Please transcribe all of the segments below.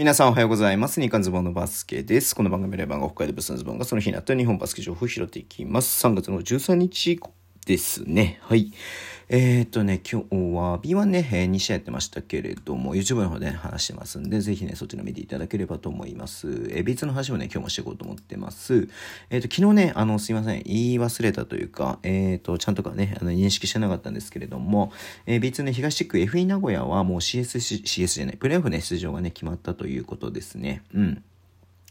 皆さんおはようございます。日刊ズボンのバスケです。この番組で番が北海道ブスのズボンがその日になった日本バスケ情報を拾っていきます。3月の13日ですね。はい。えー、っとね、今日は B1 ね、えー2試合やってましたけれども、YouTube の方で、ね、話してますんで、ぜひね、そちら見ていただければと思います。えー、B2 の話もね、今日もしていこうと思ってます。え、っと、昨日ね、あの、すいません、言い忘れたというか、え、っと、ちゃんとかね、あの、認識してなかったんですけれども、えー、B2 ね、東地区 FE 名古屋はもう CS、CS じゃない、プレーオフね、出場がね、決まったということですね。うん。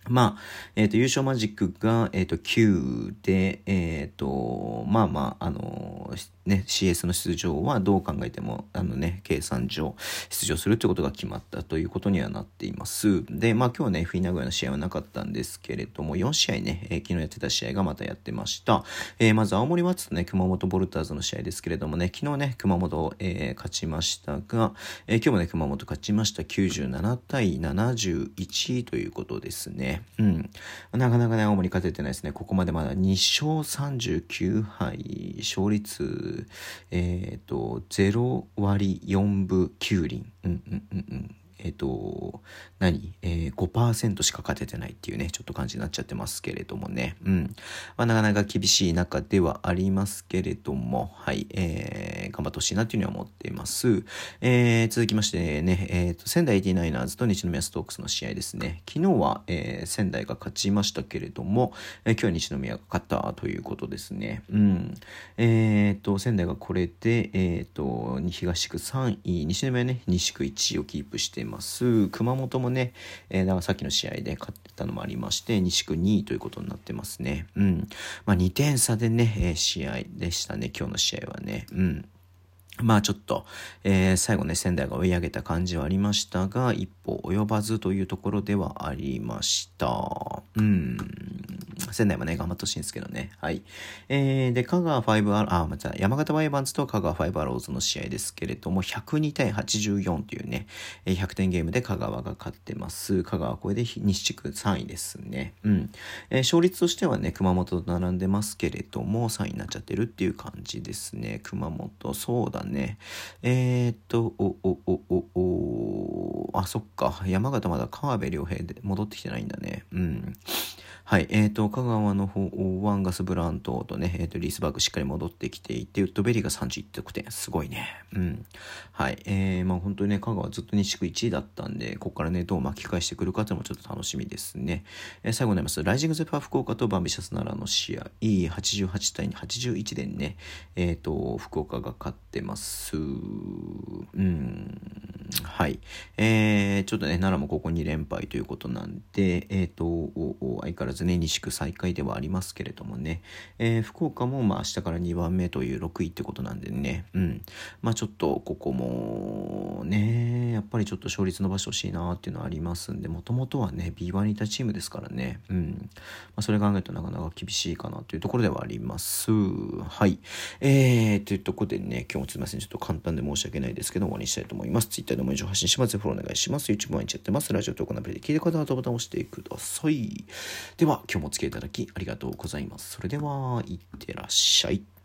まあ、えっ、と、優勝マジックが、えっ、と、9で、えっ、と、まあまあ、あのね、CS の出場はどう考えても、あのね、計算上、出場するということが決まったということにはなっています。で、まあ今日はね、FE 名古屋の試合はなかったんですけれども、4試合ね、えー昨日やってた試合がまたやってました。えーまず青森ワッツとね、熊本ボルターズの試合ですけれどもね、昨日ね、熊本、えー勝ちましたが、えー今日もね、熊本勝ちました。97対71ということですね。うん。なかなかね、青森勝ててないですね。ここまでまだ2勝39敗、勝率、えっ、と、0割4分9厘。うんうんうんうん。えっ、と、何？えー、5%しか勝ててないっていうね、ちょっと感じになっちゃってますけれどもね。うん。まあ、なかなか厳しい中ではありますけれども、はい、えー、頑張ってほしいなというふうに思っています。えー、続きましてね、えっ、と、仙台 89ers と西宮ストークスの試合ですね。昨日は、えー、仙台が勝ちましたけれども、えー今日は西宮が勝ったということですね。うん。えっ、と、仙台がこれで、えっ、と、東区3位、西宮ね、西区1位をキープしています。熊本もね、えー、だからさっきの試合で勝ってたのもありまして、西区2位ということになってますね。うん。まあ、2点差でね、えー試合でしたね、今日の試合はね。うん。まあちょっと、えー最後ね、仙台が追い上げた感じはありましたが、一歩及ばずというところではありました。うん。仙台もね、頑張ってほしいんですけどね。はい。えー、で、香川5アロあ、また山形バイバンズと香川5アローズの試合ですけれども、102対84というね、100点ゲームで香川が勝ってます。香川これで西地区3位ですね。うん。えー勝率としてはね、熊本と並んでますけれども、3位になっちゃってるっていう感じですね。熊本、そうだね。えー、っと、お、お、お、お、お、あ、そっか。山形まだ川辺良平で戻ってきてないんだね。うん。はい。えっ、と、香川の方はガスブラントとね、えっ、と、リースバーグしっかり戻ってきていて、ウッドベリーが31得点。すごいね。うん。はい。えー、まあ本当にね、香川ずっと西区1位だったんで、ここからね、どう巻き返してくるかっていうのもちょっと楽しみですね。えー最後になります。ライジングゼファー福岡とバンビシャス奈良の試合、88対81でね、えっ、と、福岡が勝ってます。うん。はい。えー、ちょっとね、奈良もここ2連敗ということなんで、えっ、と、相変わらずね、西区最下位ではありますけれどもね、えー福岡もまあ明日から2番目という6位ってことなんでね、うん。まあちょっとここもね、やっぱりちょっと勝率伸ばしてほしいなっていうのはありますんで、もともとはね、B1 にいたチームですからね、うん。まあそれ考えるとなかなか厳しいかなというところではあります。はい。えー、というところでね、今日もすみません、ちょっと簡単で申し訳ないですけど、終わりにしたいと思います。Twitter でも以上発信します。フォローお願いします。YouTube 毎日やってます。ラジオ投稿のアプリで聞いてくださったボタンを押してください。では、今日もお付き合いいただきありがとうございます。それでは、いってらっしゃい。